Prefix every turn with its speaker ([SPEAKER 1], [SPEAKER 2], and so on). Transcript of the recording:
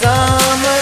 [SPEAKER 1] summer